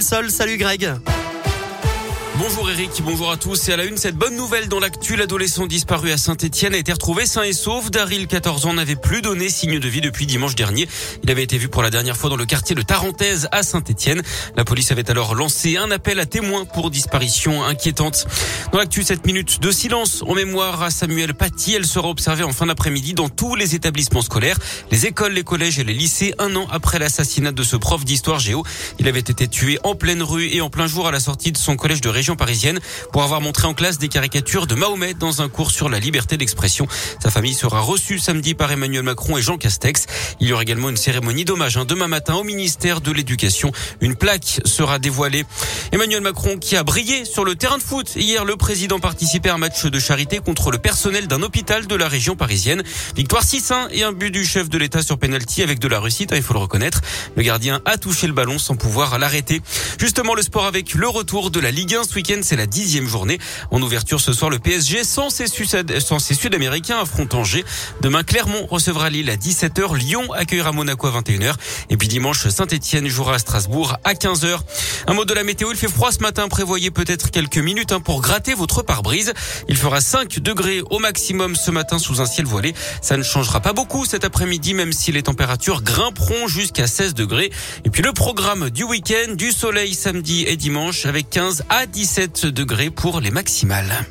Salut Greg. Bonjour Eric, bonjour à tous. Et à la une, cette bonne nouvelle dans l'actu, l'adolescent disparu à Saint-Etienne a été retrouvé sain et sauf. Daryl, 14 ans, n'avait plus donné signe de vie depuis dimanche dernier. Il avait été vu pour la dernière fois dans le quartier de Tarentaise à Saint-Etienne. La police avait alors lancé un appel à témoins pour disparition inquiétante. Dans l'actu, cette minute de silence en mémoire à Samuel Paty. Elle sera observée en fin d'après-midi dans tous les établissements scolaires, les écoles, les collèges et les lycées, un an après l'assassinat de ce prof d'histoire géo. Il avait été tué en pleine rue et en plein jour à la sortie de son collège de région parisienne pour avoir montré en classe des caricatures de Mahomet dans un cours sur la liberté d'expression. Sa famille sera reçue samedi par Emmanuel Macron et Jean Castex. Il y aura également une cérémonie d'hommage hein, demain matin au ministère de l'Éducation. Une plaque sera dévoilée. Emmanuel Macron qui a brillé sur le terrain de foot. Hier, le président participait à un match de charité contre le personnel d'un hôpital de la région parisienne. Victoire 6-1 et un but du chef de l'État sur penalty avec de la réussite, hein, il faut le reconnaître. Le gardien a touché le ballon sans pouvoir l'arrêter. Justement, le sport avec le retour de la Ligue 1 ce week-end, c'est la dixième journée. En ouverture ce soir, le PSG sans ses, Sud-Américains affronte Angers. Demain, Clermont recevra Lille à 17h. Lyon accueillera Monaco à 21h. Et puis dimanche, Saint-Etienne jouera à Strasbourg à 15h. Un mot de la météo, il fait froid ce matin. Prévoyez peut-être quelques minutes hein, pour gratter votre pare-brise. Il fera 5 degrés au maximum ce matin sous un ciel voilé. Ça ne changera pas beaucoup cet après-midi, même si les températures grimperont jusqu'à 16 degrés. Et puis le programme du week-end, du soleil samedi et dimanche avec 15 à 17 degrés pour les maximales.